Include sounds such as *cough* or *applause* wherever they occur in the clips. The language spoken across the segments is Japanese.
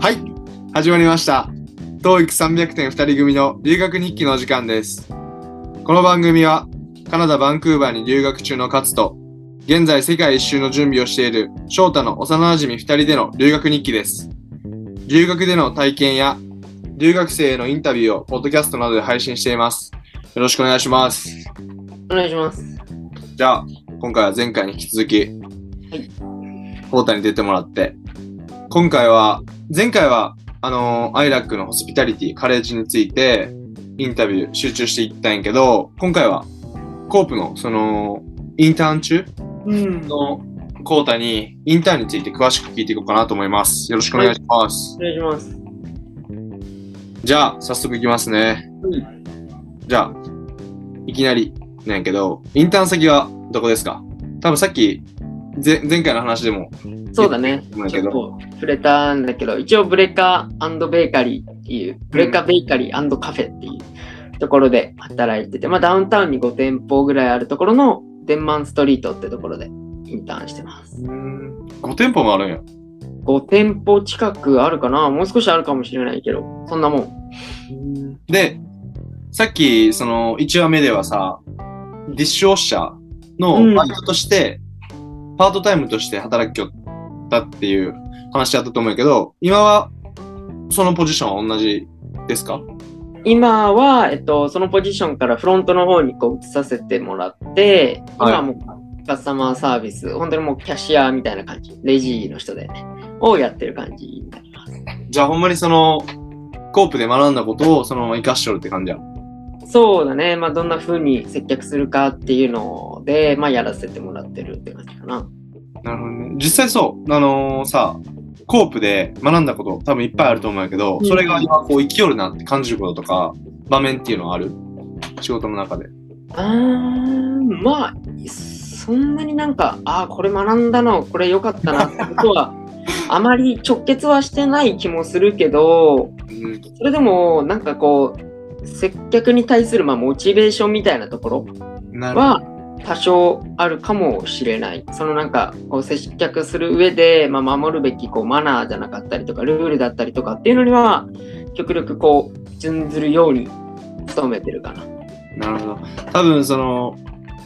はい、始まりました。TOEIC300 点2人組の留学日記のお時間です。この番組は、カナダ・バンクーバーに留学中の勝と、現在世界一周の準備をしている翔太の幼馴染2人での留学日記です。留学での体験や、留学生へのインタビューをポッドキャストなどで配信しています。よろしくお願いします。お願いします。じゃあ、今回は前回に引き続き、コータに出てもらって、今回は、前回は、あのー、アイラックのホスピタリティ、カレッジについて、インタビュー集中していったんやけど、今回は、コープの、その、インターン中うん。のコータに、インターンについて詳しく聞いていこうかなと思います。よろしくお願いします。お願いします。じゃあ、早速いきますね。うん。じゃあ、いきなりなんやけど、インターン先はどこですか？多分さっき、ぜ前回の話でも、そうだね。ちょっと触れたんだけど、一応ブレカーベーカリーっていう、ブレカベーカリーカフェっていうところで働いてて、まあダウンタウンに5店舗ぐらいあるところのデンマンストリートってところでインターンしてます。5店舗もあるんや。5店舗近くあるかな？もう少しあるかもしれないけど、そんなもん。で、さっき、その、1話目ではさ、ディッシュウォッシャーうんのバイトとして、パートタイムとして働きよったっていう話だったと思うけど、今は、そのポジションは同じですか？今は、えっと、そのポジションからフロントの方にこう移させてもらって、はい今はもうカスタマーサービス、本当にもうキャッシャーみたいな感じ、レジの人でね、をやってる感じになります。じゃあほんまにその、コープで学んだことをそのまま活かしとるって感じや。そうだね、まあどんな風に接客するかっていうので、まあやらせてもらってるって感じかな。なるほどね。実際そう、あのーさ、コープで学んだこと多分いっぱいあると思うんやけど、うんそれが今こう生きよるなって感じることとか、場面っていうのはある？仕事の中で。あー、まあ、そんなになんか、ああ、これ学んだの、これ良かったなってことは、*laughs* あまり直結はしてない気もするけど、うん。それでも、なんかこう、接客に対するまあモチベーションみたいなところ。は多少あるかもしれない。そのなんか、こう接客する上で、まあ、守るべきこうマナーじゃなかったりとか、ルールだったりとかっていうのには、極力こう、準ずるように努めてるかな。なるほど。多分その、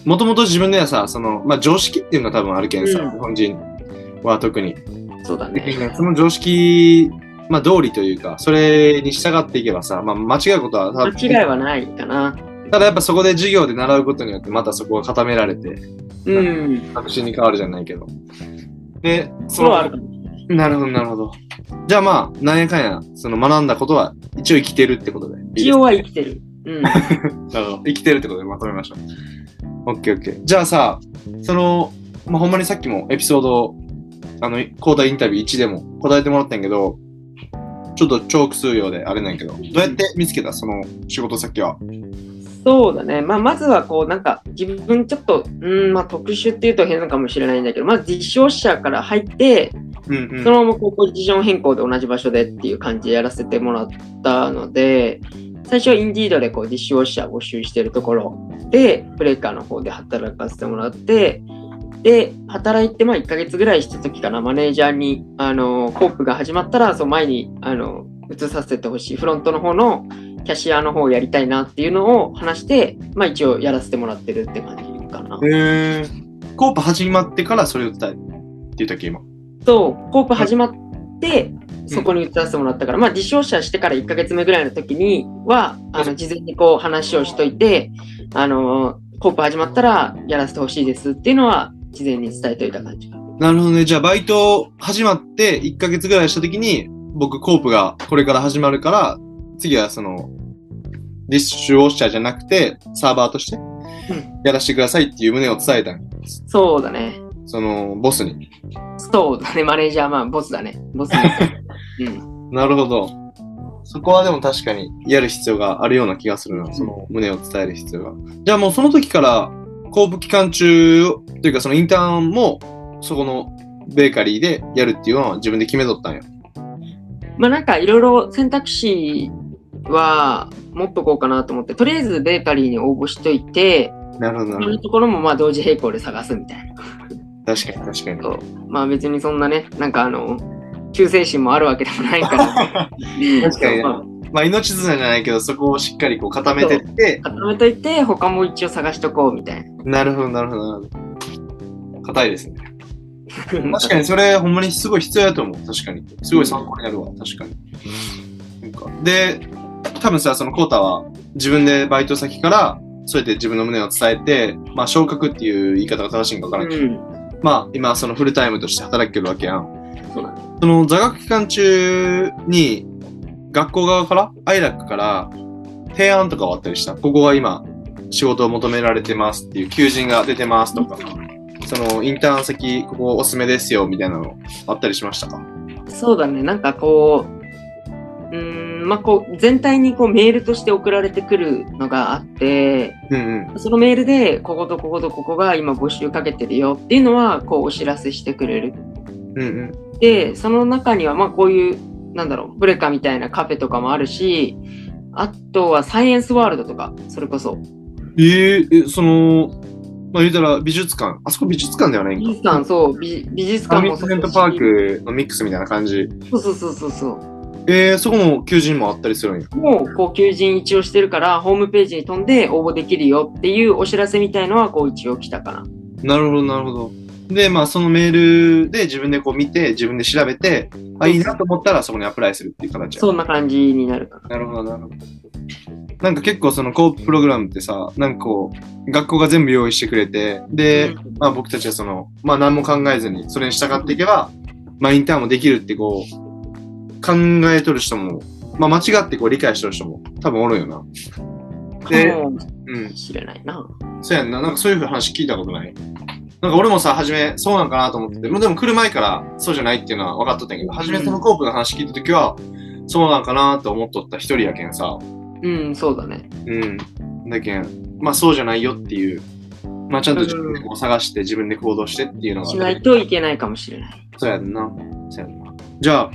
もともと自分ではさ、その、まあ常識っていうのが多分あるけんさ、うん日本人は特に。そうだね。その常識、まあ通りというか、それに従っていけばさ、まあ間違うことは間違いはないかな。ただやっぱそこで授業で習うことによってまたそこが固められて、うん。確信に変わるじゃないけど。で、そそうはある。なるほど、なるほど。じゃあまあ、なんやかんや、その学んだことは一応生きてるってことで。一応は生きてる。うん。*laughs* なるほど。生きてるってことでまとめましょう。オッケーオッケー。じゃあさ、その、まあ、ほんまにさっきもエピソード、あの、コーダインタビュー1でも答えてもらったんやけど、ちょっとチョーク数ようであれなんやけど、どうやって見つけたその仕事先は？そうだね。まあ、まずはこう、なんか、自分ちょっと、うん、まあ、特殊っていうと変なのかもしれないんだけど、まず実証者から入って、うんうん。そのままこうポジション変更で同じ場所でっていう感じでやらせてもらったので、最初はインディードでこう実証者募集してるところで、ブレーカーの方で働かせてもらって、で、働いてまあ1ヶ月ぐらいした時かな、マネージャーに、あの、コープが始まったら、そう前に、あの、移させてほしい、フロントの方のキャッシャーの方をやりたいなっていうのを話して、まあ一応やらせてもらってるって感じかな。へー。コープ始まってからそれを伝えって言ったっけ、今。そう、コープ始まって、そこに移らせてもらったから、まあ、実証者してから1ヶ月目ぐらいの時には、あの、事前にこう話をしといて、あの、コープ始まったらやらせてほしいですっていうのは、事前に伝えておいた感じか。なるほどね。じゃあ、バイト始まって1ヶ月ぐらいした時に、僕、コープがこれから始まるから、次はその、ディッシュウォッシャーじゃなくて、サーバーとして、やらせてくださいっていう旨を伝えたんそうだね。その、ボスに。そうだね。マネージャー、まあ、ボスだね。ボスに。*laughs* うん。なるほど。そこはでも確かにやる必要があるような気がするな。その旨を伝える必要が。じゃあもうその時から、コープ期間中というかそのインターンも、そこのベーカリーでやるっていうのは自分で決めとったんや。まあ、なんかいろいろ選択肢は持っとこうかなと思って、とりあえずベーカリーに応募しといて、なるほど、なそうるほど。いうところもまあ同時並行で探すみたいな。確かに確かに。そうまあ別にそんなね、なんかあの、忠誠心もあるわけでもないから。*laughs* 確かにまあまあ、命綱じゃないけど、そこをしっかりこう固めてって、固めといて、他も一応探しとこうみたいなるほど、なるほど、なるほど。硬いですね。な。確かにそれ、ほんまにすごい必要だと思う。確かに。すごい参考になるわ、確かに。かで、多分さ、そのコータは自分でバイト先から、そうやって自分の胸を伝えて、まあ、昇格っていう言い方が正しいんかわからんけど、うん。まあ、今、そのフルタイムとして働けるわけやん。その座学期間中に、学校側から、アイラックから、提案とかはあったりした。ここは今、仕事を求められてますっていう、求人が出てますとか、その、インターン先、ここおすすめですよ、みたいなのあったりしましたか？そうだね。なんかこう、うーん、まあこう、全体にこうメールとして送られてくるのがあって、うんうん。そのメールで、こことこことここが今募集かけてるよっていうのは、こうお知らせしてくれる。うんうん。で、その中には、まあこういう、なんだろう、ブレカみたいなカフェとかもあるし、あとはサイエンスワールドとか、それこそ。えー、え、その、まあ言うたら美術館。あそこ美術館ではないんか。美術館、そう、美美術館もそうだしーズメントパークのミックスみたいな感じ。そうそうそうそうそう。えー、そこも求人もあったりするんや。もう、こう、求人一応してるから、ホームページに飛んで応募できるよっていうお知らせみたいのは、こう、一応来たかな。なるほど、なるほど。で、まあ、そのメールで自分でこう見て、自分で調べて、あ、いいなと思ったらそこにアプライするっていう形やそんな感じになるかな。なるほど、なるほど。なんか結構そのコーププログラムってさ、なんかこう、学校が全部用意してくれて、で、うんまあ僕たちはその、まあ何も考えずに、それに従っていけば、まあインターンもできるってこう、考えとる人も、まあ間違ってこう理解しとる人も多分おるよな。でうん。しれないな。そうやんな。なんかそういう話聞いたことない？なんか俺もさ、初めそうなんかなと思ってて、もうでも来る前からそうじゃないっていうのは分かっとったんやけど、初めそのコープの話聞いたときは、そうなんかなと思っとった一人やけんさ。うん、そうだね。うん。だけん、まあそうじゃないよっていう、まあちゃんと自分でこう探して自分で行動してっていうのが、しないといけないかもしれない。そうやんな。そうやんな。じゃあ、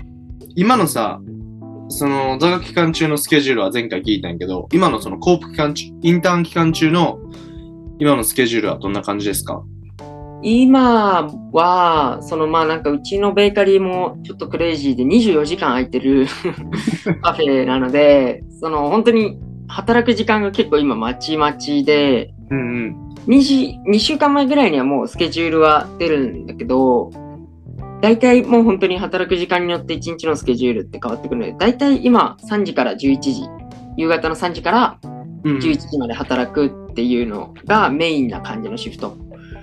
今のさ、その座学期間中のスケジュールは前回聞いたんやけど、今のそのコープ期間中、インターン期間中の今のスケジュールはどんな感じですか？今は、そのまあなんかうちのベーカリーもちょっとクレイジーで24時間空いてる *laughs* カフェなので、その本当に働く時間が結構今まちまちで、うんうん。2, 時2週間前ぐらいにはもうスケジュールは出るんだけど、大体もう本当に働く時間によって1日のスケジュールって変わってくるので、大体今3時から11時、夕方の3時からうんうん11時まで働くっていうのがメインな感じのシフト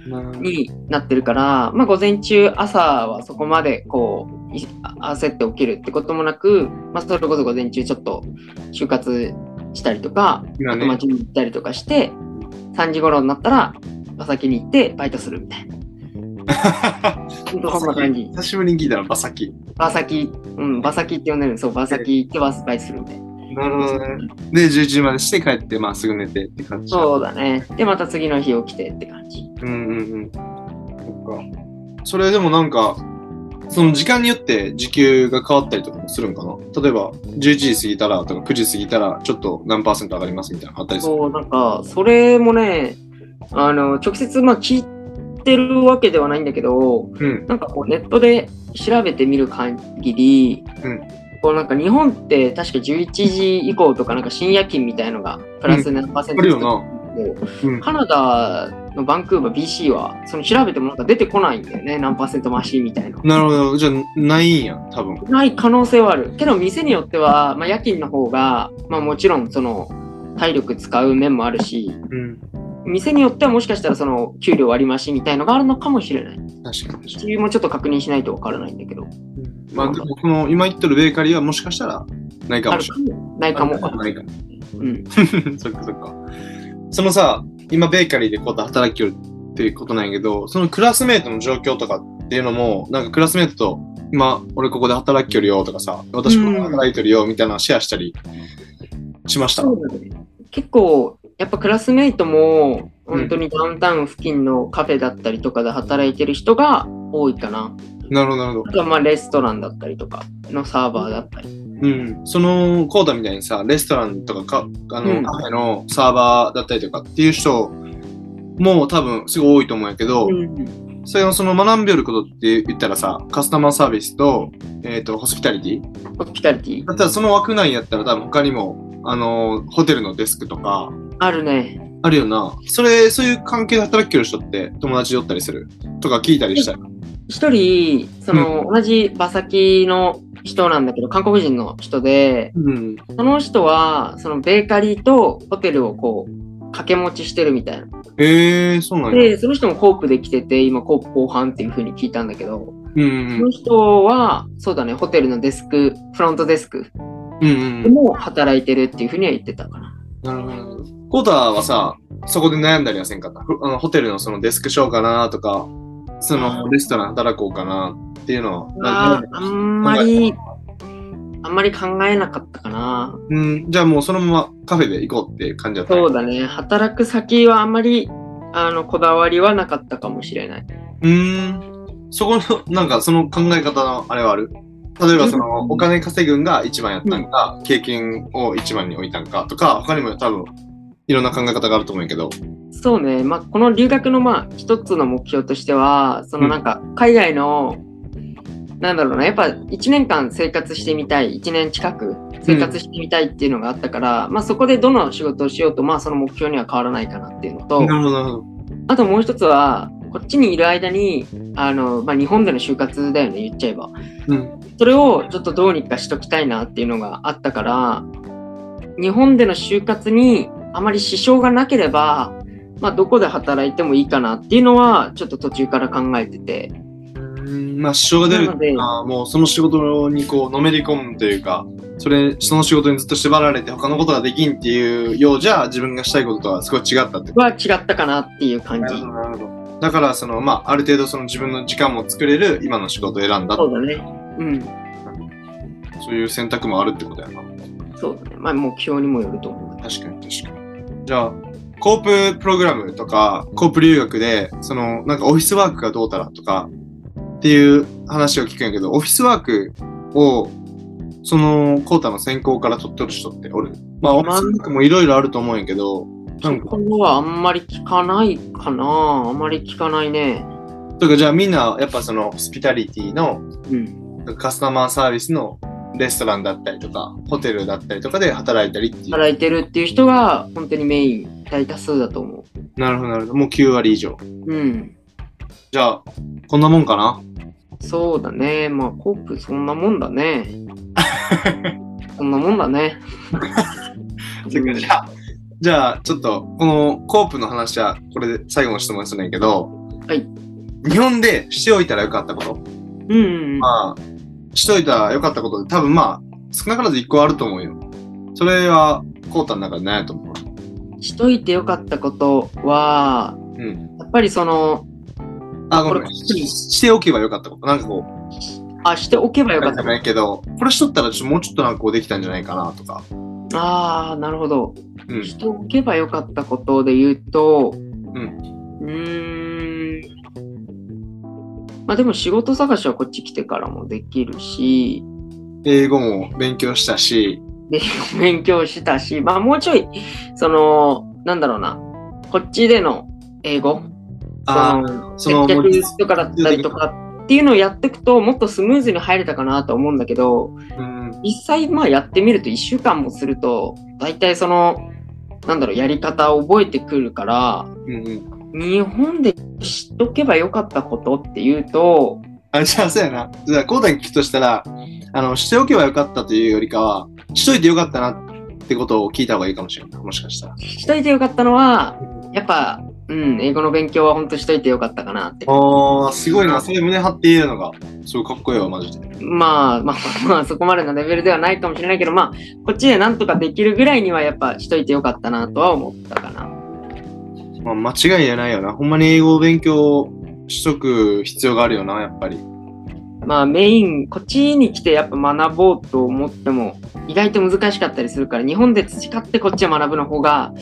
になってるから、まあ午前中朝はそこまでこうい焦って起きるってこともなく、まあそれこそ午前中ちょっと就活したりとか、あと街に行ったりとかして、3時頃になったら馬先に行ってバイトするみたいな。*laughs* そんな感じ。久しぶりに聞いたら馬先。馬先、うん、馬先って呼んでるのそう、馬先行ってバスバイトするみたいな。なるほどね。で、11時までして帰って、まあすぐ寝てって感じ。そうだね。で、また次の日起きてって感じ。うんうんうん。そっか。それでもなんか、その時間によって時給が変わったりとかもするんかな？例えば、11時過ぎたらとか9時過ぎたらちょっと何パーセント上がりますみたいなのあったりする。そう、なんか、それもね、あの、直接、まあ、聞いてるわけではないんだけど、うん。なんかこう、ネットで調べてみる限り、うんこうなんか日本って確か11時以降とかなんか深夜勤みたいのがプラス何パーセントあるよな。うん。カナダのバンクーバー、BC は、その調べてもなんか出てこないんだよね。何パーセント増しみたいな。なるほど。じゃあ、ないんや、多分。ない可能性はある。けど店によっては、まあ、夜勤の方が、まあもちろんその体力使う面もあるし、うん。店によってはもしかしたらその給料割り増しみたいのがあるのかもしれない。確かに確かに。理由もちょっと確認しないとわからないんだけど。まあ、でもこの今言ってるベーカリーはもしかしたらないかもしれない。かも。ないかも。ないかも。うん。*laughs* そっかそっか。そのさ、今ベーカリーでこうやって働きよるっていうことなんやけど、そのクラスメートの状況とかっていうのも、なんかクラスメートと、今、俺ここで働きよるよとかさ、私ここで働いてるよみたいなのシェアしたりしました？そうだね。結構、やっぱクラスメイトも、本当にダウンタウン付近のカフェだったりとかで働いてる人が多いかな。なるほど、なるほどあ。とはまあレストランだったりとかのサーバーだったり。うん。その、コーダみたいにさ、レストランとかか、あの、うんカフェのサーバーだったりとかっていう人も多分すごい多いと思うんやけど、うんそれのその学んでることって言ったらさ、カスタマーサービスと、えっ、と、ホスピタリティ？ホスピタリティだったらその枠内やったら多分他にも、あのーホテルのデスクとか、あるね。あるよな。それ、そういう関係で働きよる人って友達でおったりする？とか聞いたりした？よ。一人、その、同じ馬先の人なんだけど、韓国人の人で、うん。その人は、そのベーカリーとホテルをこう、掛け持ちしてるみたいな。ええー、そうなんや。で、その人もコープで来てて、今コープ後半っていう風に聞いたんだけど、うんその人は、そうだね、ホテルのデスク、フロントデスクうん。うんでも働いてるっていう風には言ってたかな。なるほど。コータはさ、そこで悩んだりはせんかった？ふあのホテルのそのデスクしようかなとか、そのレストラン働こうかなっていうのは。あんまり、あんまり考えなかったかな。うん、じゃあもうそのままカフェで行こうって感じだった？そうだね、働く先はあんまり、あの、こだわりはなかったかもしれない。うーん。そこの、なんかその考え方のあれはある？例えばそのお金稼ぐんが一番やったんか、経験を一番に置いたんかとか、他にも多分いろんな考え方があると思うけど。そうね、まあ、この留学のまあ一つの目標としては、そのなんか海外の、なんだろうな、やっぱ1年間生活してみたい、1年近く生活してみたいっていうのがあったから、まあそこでどの仕事をしようと、まあその目標には変わらないかなっていうのと。あともう一つは、こっちにいる間に、あの、まあ日本での就活だよね、言っちゃえば。うん。それをちょっとどうにかしときたいなっていうのがあったから、日本での就活にあまり支障がなければ、まあどこで働いてもいいかなっていうのはちょっと途中から考えてて。うんまあ支障が出るなのであもうその仕事にこうのめり込むというか、それ、その仕事にずっと縛られて他のことができんっていうようじゃ自分がしたいこととはすごい違ったっては違ったかなっていう感じ。なるほど。だから、その、まあ、ある程度その自分の時間も作れる今の仕事を選んだそうだね。うん。そういう選択もあるってことやな。そうだね。まあ目標にもよると思う。確かに確かに。じゃあ、コーププログラムとか、コープ留学で、その、なんかオフィスワークがどうたらとか、っていう話を聞くんやけど、オフィスワークを、その、コータの専攻から取っとる人っておる？まあ、オフィスワークもいろいろあると思うんやけど、なんか、ここはあんまり聞かないかな。あんまり聞かないね。とか、じゃあみんな、やっぱその、ホスピタリティのうん。カスタマーサービスのレストランだったりとか、ホテルだったりとかで働いたりっていう。働いてるっていう人が本当にメイン、大多数だと思なるほど、なるほど。もう9割以上。う。うん。じゃあ、こんなもんかな？そうだね。まあ、コープそんなもんだね。そんなもんだね。*laughs* じゃあ、じゃあ、ちょっと、このコープの話は、これで最後の質問するんやけど、はい。日本でしておいたらよかったこと。うんうん。まあ、しておいたらよかったことで、多分まあ、少なからず1個あると思うよ。それは、コータの中で何やと思うしといてよかったことは、うん。やっぱりその、あ、ごめん。これししておけばよかったこと。なんかこう、あ、しておけばよかったじゃ。ないけど、これしとったらもうちょっとなんかこうできたんじゃないかなとか。ああ、なるほど。うん。しておけばよかったことで言うと、うん。うーん。まあでも仕事探しはこっち来てからもできるし、英語も勉強したし、で、勉強したし、まあもうちょい、その、なんだろうな、こっちでの英語、あその、接客とかだったりとかっていうのをやっていくと、もっとスムーズに入れたかなと思うんだけど、うん。実際まあやってみると1週間もすると、大体その、なんだろう、やり方を覚えてくるから、うんうん。日本で知っとけばよかったことっていうと、あ、じゃあ、そうやな。じゃあ、コータに聞くとしたら、あの、しておけばよかったというよりかは、しといてよかったなってことを聞いた方がいいかもしれない。もしかしたら。しといてよかったのは、やっぱ、うん、英語の勉強は本当しといてよかったかなって。ああ、すごいな。それ胸張って言えるのが、すごいかっこいいわ、マジで。まあまあまあ、そこまでのレベルではないかもしれないけど、まあ、こっちでなんとかできるぐらいにはやっぱしといてよかったなとは思ったかな。まあ、間違いじゃないよな。ほんまに英語を勉強しとく必要があるよな、やっぱり。まあメイン、こっちに来てやっぱ学ぼうと思っても、意外と難しかったりするから、日本で培ってこっちで学ぶの方が、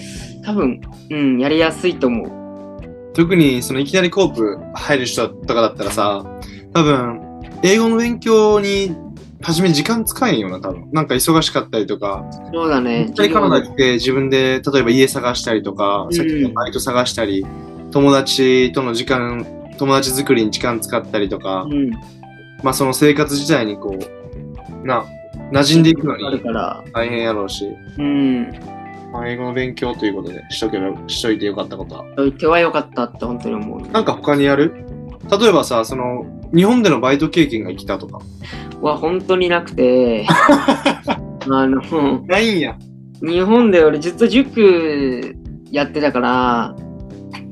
多分、うん、やりやすいと思う。特に、その、いきなりコープ入る人とかだったらさ、多分、英語の勉強に、初め時間使えんよな、多分。なんか忙しかったりとか、そうだね。一回カナダ来て自分で例えば家探したりとか、うんさっきのバイト探したり、友達との時間友達作りに時間使ったりとか、うん。まあその生活自体にこう、な、馴染んでいくのにから。大変やろうし、うん。まあ、英語の勉強ということでしとけば、しといてよかったことは。そう言ってはよかったって本当に思う。なんか他にやる？例えばさ、その、日本でのバイト経験が生きたとか。は本当になくて、*laughs* あの、ないんや。日本で俺ずっと塾やってたから、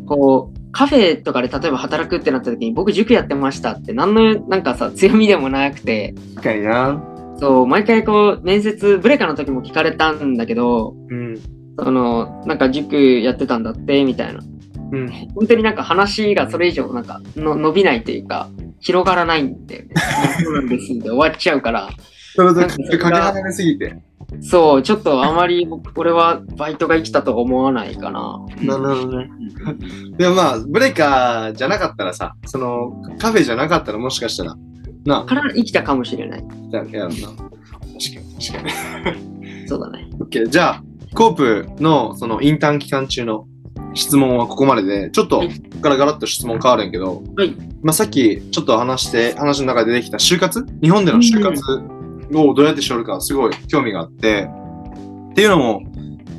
こう、カフェとかで例えば働くってなった時に僕塾やってましたって何のなんかさ強みでもなくて、確かにな。そう、毎回こう面接、ブレカの時も聞かれたんだけど、うん。その、なんか塾やってたんだって、みたいな。うん。本当になんか話がそれ以上なんかの伸びないというか、広がらないんで、そうなんですで終わっちゃうから、それとかけ離れすぎて。そう、ちょっとあまり僕、俺はバイトが生きたとは思わないかな。なるほどね。でもまあ、ブレカーじゃなかったらさ、その、カフェじゃなかったらもしかしたら、なから生きたかもしれない。あ、やな。確かに、確かに。そうだね。OK。じゃあ、コープのそのインターン期間中の質問はここまでで、ちょっとはいここからガラッと質問変わるんやけど、はい。まあ、さっきちょっと話して、話の中で出てきた就活？日本での就活をどうやってしよるかすごい興味があって、っていうのも、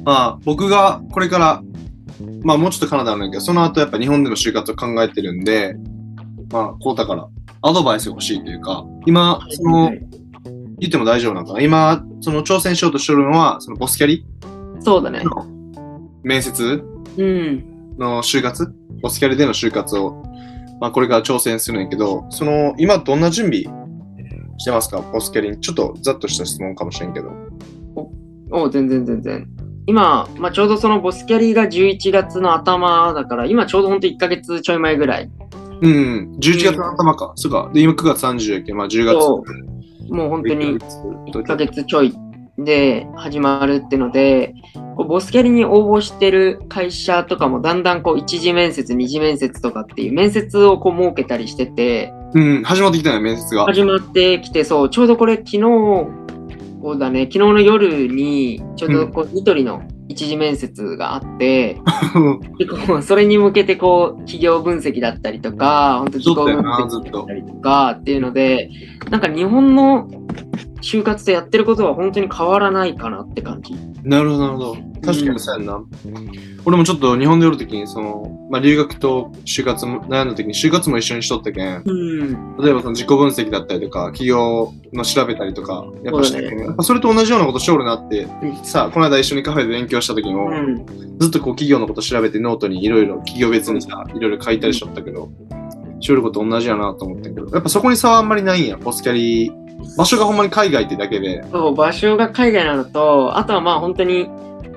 まあ僕がこれから、まあもうちょっとカナダなんだけど、その後やっぱ日本での就活を考えてるんで、まあこうだからアドバイスが欲しいというか、今、その、言っても大丈夫なのかな？今、その挑戦しようとしてるのは、そのボスキャリ？そうだね。の面接？うん。の就活？ボスキャリでの就活を、まあ、これから挑戦するんやけど、その、今どんな準備してますか？ボスキャリに。ちょっとざっとした質問かもしれんけど。お全然全然。今、まあ、ちょうどそのボスキャリが11月の頭だから、今ちょうどほんと1ヶ月ちょい前ぐらい。うん、11月の頭か。そうか。で、今9月30やけ？ど、まあ10月。もう本当に1ヶ月。月ちょいで始まるってので、こうボスキャリに応募してる会社とかもだんだんこう一次面接、二次面接とかっていう面接をこう設けたりしてて、うん、始まってきたよ、面接が。始まってきて、そう、ちょうどこれ昨日、そうだね、昨日の夜に、ちょうどこう、ニトリの一次面接があって、*laughs* それに向けてこう、企業分析だったりとか、本当自己分析だったりとかっていうので、なんか日本の就活とやってることは本当に変わらないかなって感じ。なるほど、なるほど。確かにそうやんな。俺もちょっと日本でおるときに、その、まあ、留学と就活も悩んだときに、就活も一緒にしとったけん、うん。例えばその自己分析だったりとか、企業の調べたりとか、やっぱしてそねそれと同じようなことしおるなって、さあ、この間一緒にカフェで勉強した時も、うん。ずっとこう企業のこと調べてノートにいろいろ企業別にさ、いろいろ書いたりしとったけど、しよること同じやなと思ったけど、やっぱそこに差はあんまりないんや、ボスキャリ場所がほんまに海外ってだけで。そう、場所が海外なのと、あとはまあ本当に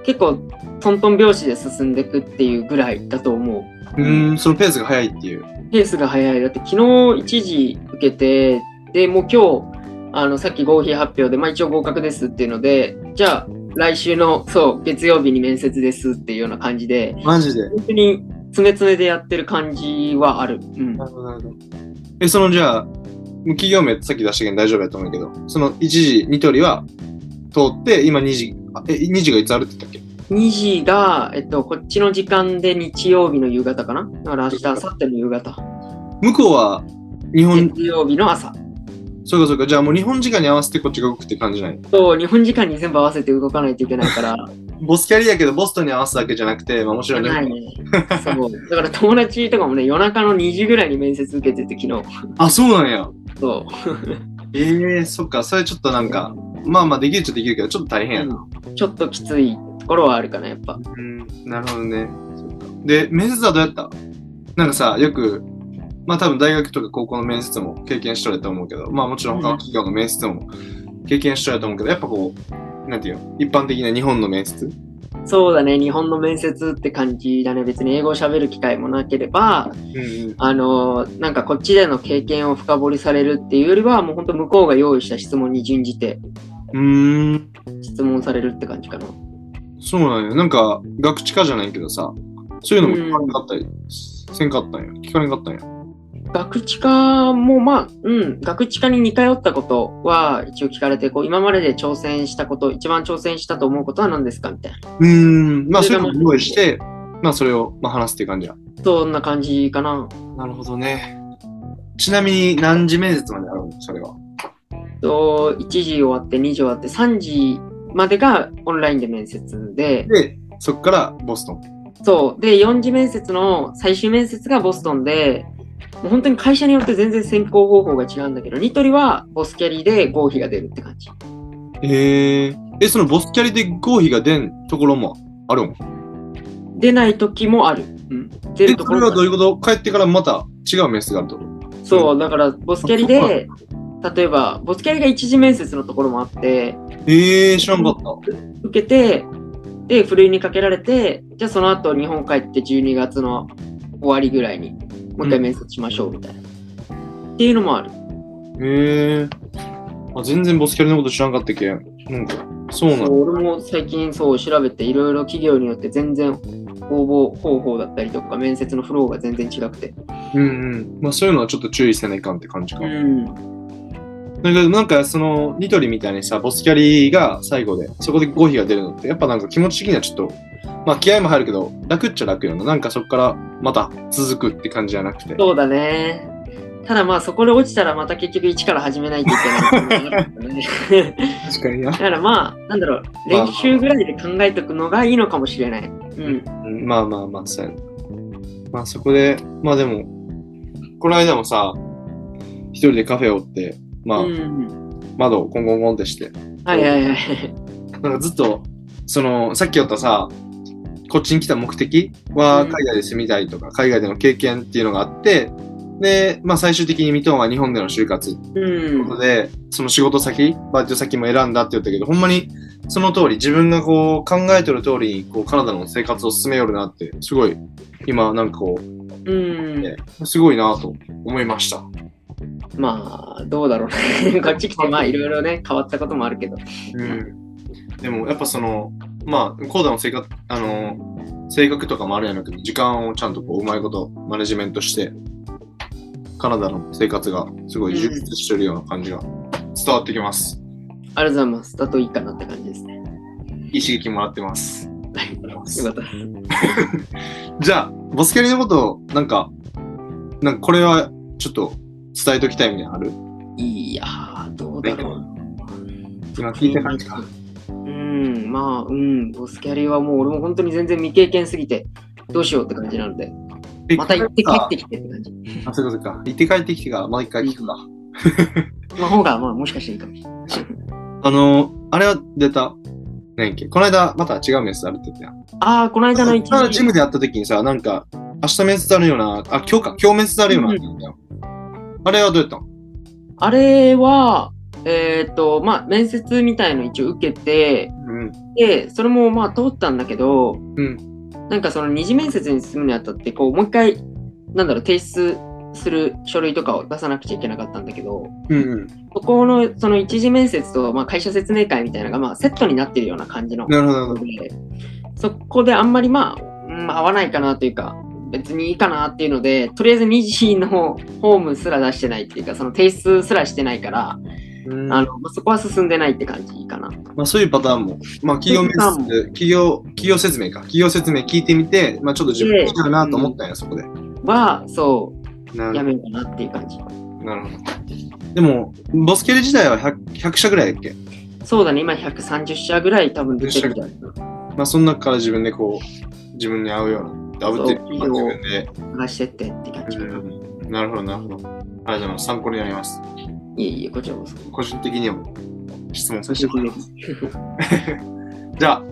結構トントン拍子で進んでいくっていうぐらいだと思う。うーん、そのペースが速いっていう。ペースが早い。だって昨日一次受けて、で、もう今日、あの、さっき合否発表で、まあ一応合格ですっていうので、じゃあ来週の、そう、月曜日に面接ですっていうような感じで、マジで？本当に詰め詰めでやってる感じはある。うんな。るほど、なるほど。え、そのじゃあ、企業名さっき出したけど大丈夫やと思うけど、その1時、ニトリは通って、今2時、あえ、2時がいつあるって言ったっけ？2時が、えっと、こっちの時間で日曜日の夕方かな？だから明日、明後日の夕方。向こうは日本、月曜日の朝。そうかそうか、じゃあもう日本時間に合わせてこっちが動くって感じないと、日本時間に全部合わせて動かないといけないから、ボスキャリやけど、ボストンに合わすだけじゃなくて、まあもちろんね。そう。だから友達とかもね、夜中の2時ぐらいに面接受けてて、昨日。あ、そうなんや。そえ *laughs* えー、そっか、それちょっとなんか、まあまあできるっちゃできるけど、ちょっと大変やな。う。ちょっときついところはあるかな、やっぱ。うん、なるほどね。で、面接はどうやった？なんかさ、よく、まあ多分大学とか高校の面接も経験しとると思うけど、まあもちろん他の企業の面接も経験しとると思うけど、やっぱこう、なんていうの、一般的な日本の面接？そうだね、日本の面接って感じだね。別に英語を喋る機会もなければ、うんうん。あのーなんかこっちでの経験を深掘りされるっていうよりは、もう本当向こうが用意した質問に準じてうーん、質問されるって感じかな。そうなんや。なんか、学知科じゃないけどさ、そういうのも聞かれんかったり、せんかったんや？聞かれんかったんや？学知科もまあ、うん、学知科に似通ったことは一応聞かれて、こう今までで挑戦したこと、一番挑戦したと思うことは何ですかみたいな。うーん、まあそれがそういうのを用意して、まあそれを、まあ、話すっていう感じや。そんな感じかな。なるほどね。ちなみに何時面接まであるのそれは？と、1時終わって、2時終わって、3時までがオンラインで面接で、で、そっからボストン。そう。で、4次面接の最終面接がボストンで、もう本当に会社によって全然選考方法が違うんだけど、ニトリはボスキャリで合否が出るって感じ。へえ。え、そのボスキャリで合否が出んところもあるん出ない時もある。うん。出るところもどういうこと？帰ってからまた違う面接があると？そう、だからボスキャリで、例えば、ボスキャリが一次面接のところもあって、ええ知らんかった。受けて、で、ふるいにかけられて、じゃあその後日本帰って12月の終わりぐらいに、もう一回面接しましょうみたいな。っていうのもある。へえあ、全然ボスキャリのこと知らんかったけ？ん。なんか、そうなの。そう俺も最近そう調べていろいろ企業によって全然応募方法だったりとか面接のフローが全然違くて。うんうん。まあそういうのはちょっと注意せないかんって感じか。ん。なんか、なんかその、ニトリみたいにさ、ボスキャリが最後で、そこで合否が出るのって、やっぱなんか気持ち的にはちょっと、まあ気合も入るけど、楽っちゃ楽よな。なんかそこからまた続くって感じじゃなくて。そうだね。ただまあそこで落ちたらまた結局一から始めないといけない。確かになだ。からまあ、なんだろう、練習ぐらいで考えておくのがいいのかもしれない。うん。うんまあまあまあ、そうやな。まあそこで、まあでも、この間もさ、一人でカフェをって、まあ、うん。窓をコンコンコンってして、はいはいはい。なんかずっと、その、さっき言ったさ、こっちに来た目的はうん海外で住みたいとか、海外での経験っていうのがあって、で、まあ最終的にミトンは日本での就活ってうんこと。で、その仕事先、バイト先も選んだって言ったけど、ほんまにその通り、自分がこう考えてる通りに、こうカナダの生活を進めよるなって、すごい、今なんかこう、うん。ねすごいなと思いました。まあ、どうだろうね。こっち来てまあいろいろね、変わったこともあるけど。うん。でもやっぱその、まあ、コーダの性格、あの、性格とかもあるやろうけど、時間をちゃんとこう、うまいことマネジメントして、カナダの生活がすごい充実してるような感じが伝わってきます。ありがとうございます。だといいかなって感じですね。いい刺激もらってます。はい。よかった。*laughs* じゃあ、ボスキャリのことを、なんか、なんかこれはちょっと伝えときたいみたいなのある？いやー、どうだろう。今聞いた感じか。うん、まあ、うん、ボスキャリはもう俺も本当に全然未経験すぎて、どうしようって感じなので、えまた行って帰ってきてって感じ。あ、そういうことか。行って帰ってきてから、まあ一回聞くか。まあ、方が、まあ、もしかしていいかもしれない。あの、あれは出た？ねんけ？この間、また違うメンスあるって言ったやん。ああ、この間の一あジムで会った時にさ、なんか、明日面接あるような、あ、今日か、今日面接あるようなって言ったよ。あれはどうやったの？あれは、えっ、と、まあ、面接みたいの一応受けて、うん。で、それもまあ通ったんだけど、うん。なんかその二次面接に進むにあたって、こう、もう一回、なんだろう、提出する書類とかを出さなくちゃいけなかったんだけど、うんうん。そこの、その一次面接と、まあ、会社説明会みたいなのが、まあ、セットになってるような感じの。なるほど、そこであんまりまあ、うん合わないかなというか、別にいいかなっていうので、とりあえず2次のホームすら出してないっていうか、その提出すらしてないから、うんあのまあそこは進んでないって感じかな。まあそういうパターンも、まあ企業企業、企業説明か。企業説明聞いてみて、まあちょっと自分違うなと思ったんや、そこで。は、そなう、やめようかなっていう感じ。なるほど。でも、ボスケル自体は 100, 100社ぐらいだっけ？そうだね、今130社ぐらい多分出てるんじゃない。まあその中から自分でこう、自分に合うような、合うっていうかそうまあ自分で。探してってって感じかな。うんなるほど、なるほど。ありがとうございます。参考になります。いえいえ、こちらこそ。個人的にも質問させてもらいます。あ *laughs* じゃあ、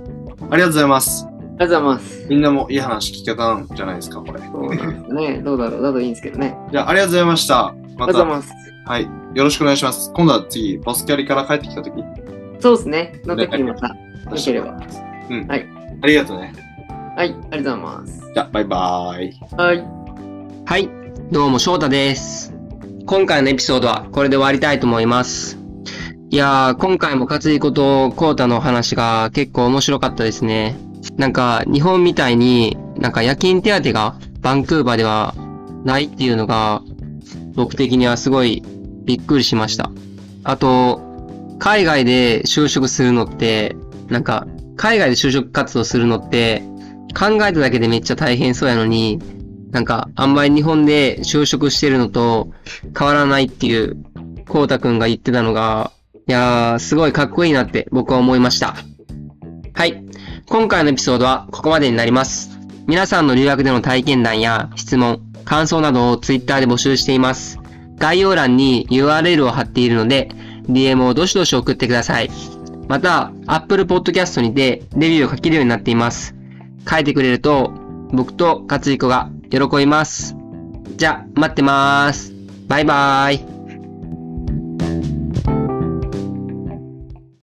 ありがとうございます。りがとうございます。みんなもいい話聞けたんじゃないですか、これ。そうなんですかね。*laughs* どうだろう。だといいんですけどね。じゃあ、ありがとうございました。また。はい。よろしくお願いします。今度は次、ボスキャリから帰ってきたとき。そうですね。の時にまた。よければ。うん。はい。ありがとうね。はい、ありがとうございます。じゃあ、バイバーイ。はい。はい、どうも翔太です。今回のエピソードはこれで終わりたいと思います。いやー、今回も勝井ことコータの話が結構面白かったですね。なんか、日本みたいになんか夜勤手当がバンクーバーではないっていうのが僕的にはすごいびっくりしました。あと、海外で就職するのって、なんか、海外で就職活動するのって考えただけでめっちゃ大変そうやのに、なんか、あんまり日本で就職してるのと変わらないっていう、こうたくんが言ってたのが、いやー、すごいかっこいいなって僕は思いました。はい。今回のエピソードはここまでになります。皆さんの留学での体験談や質問、感想などを Twitter で募集しています。概要欄に URL を貼っているので、DM をどしどし送ってください。また、Apple Podcast にてレビューを書けるようになっています。書いてくれると、僕と勝彦が喜びます。じゃ、待ってます。バイバーイ。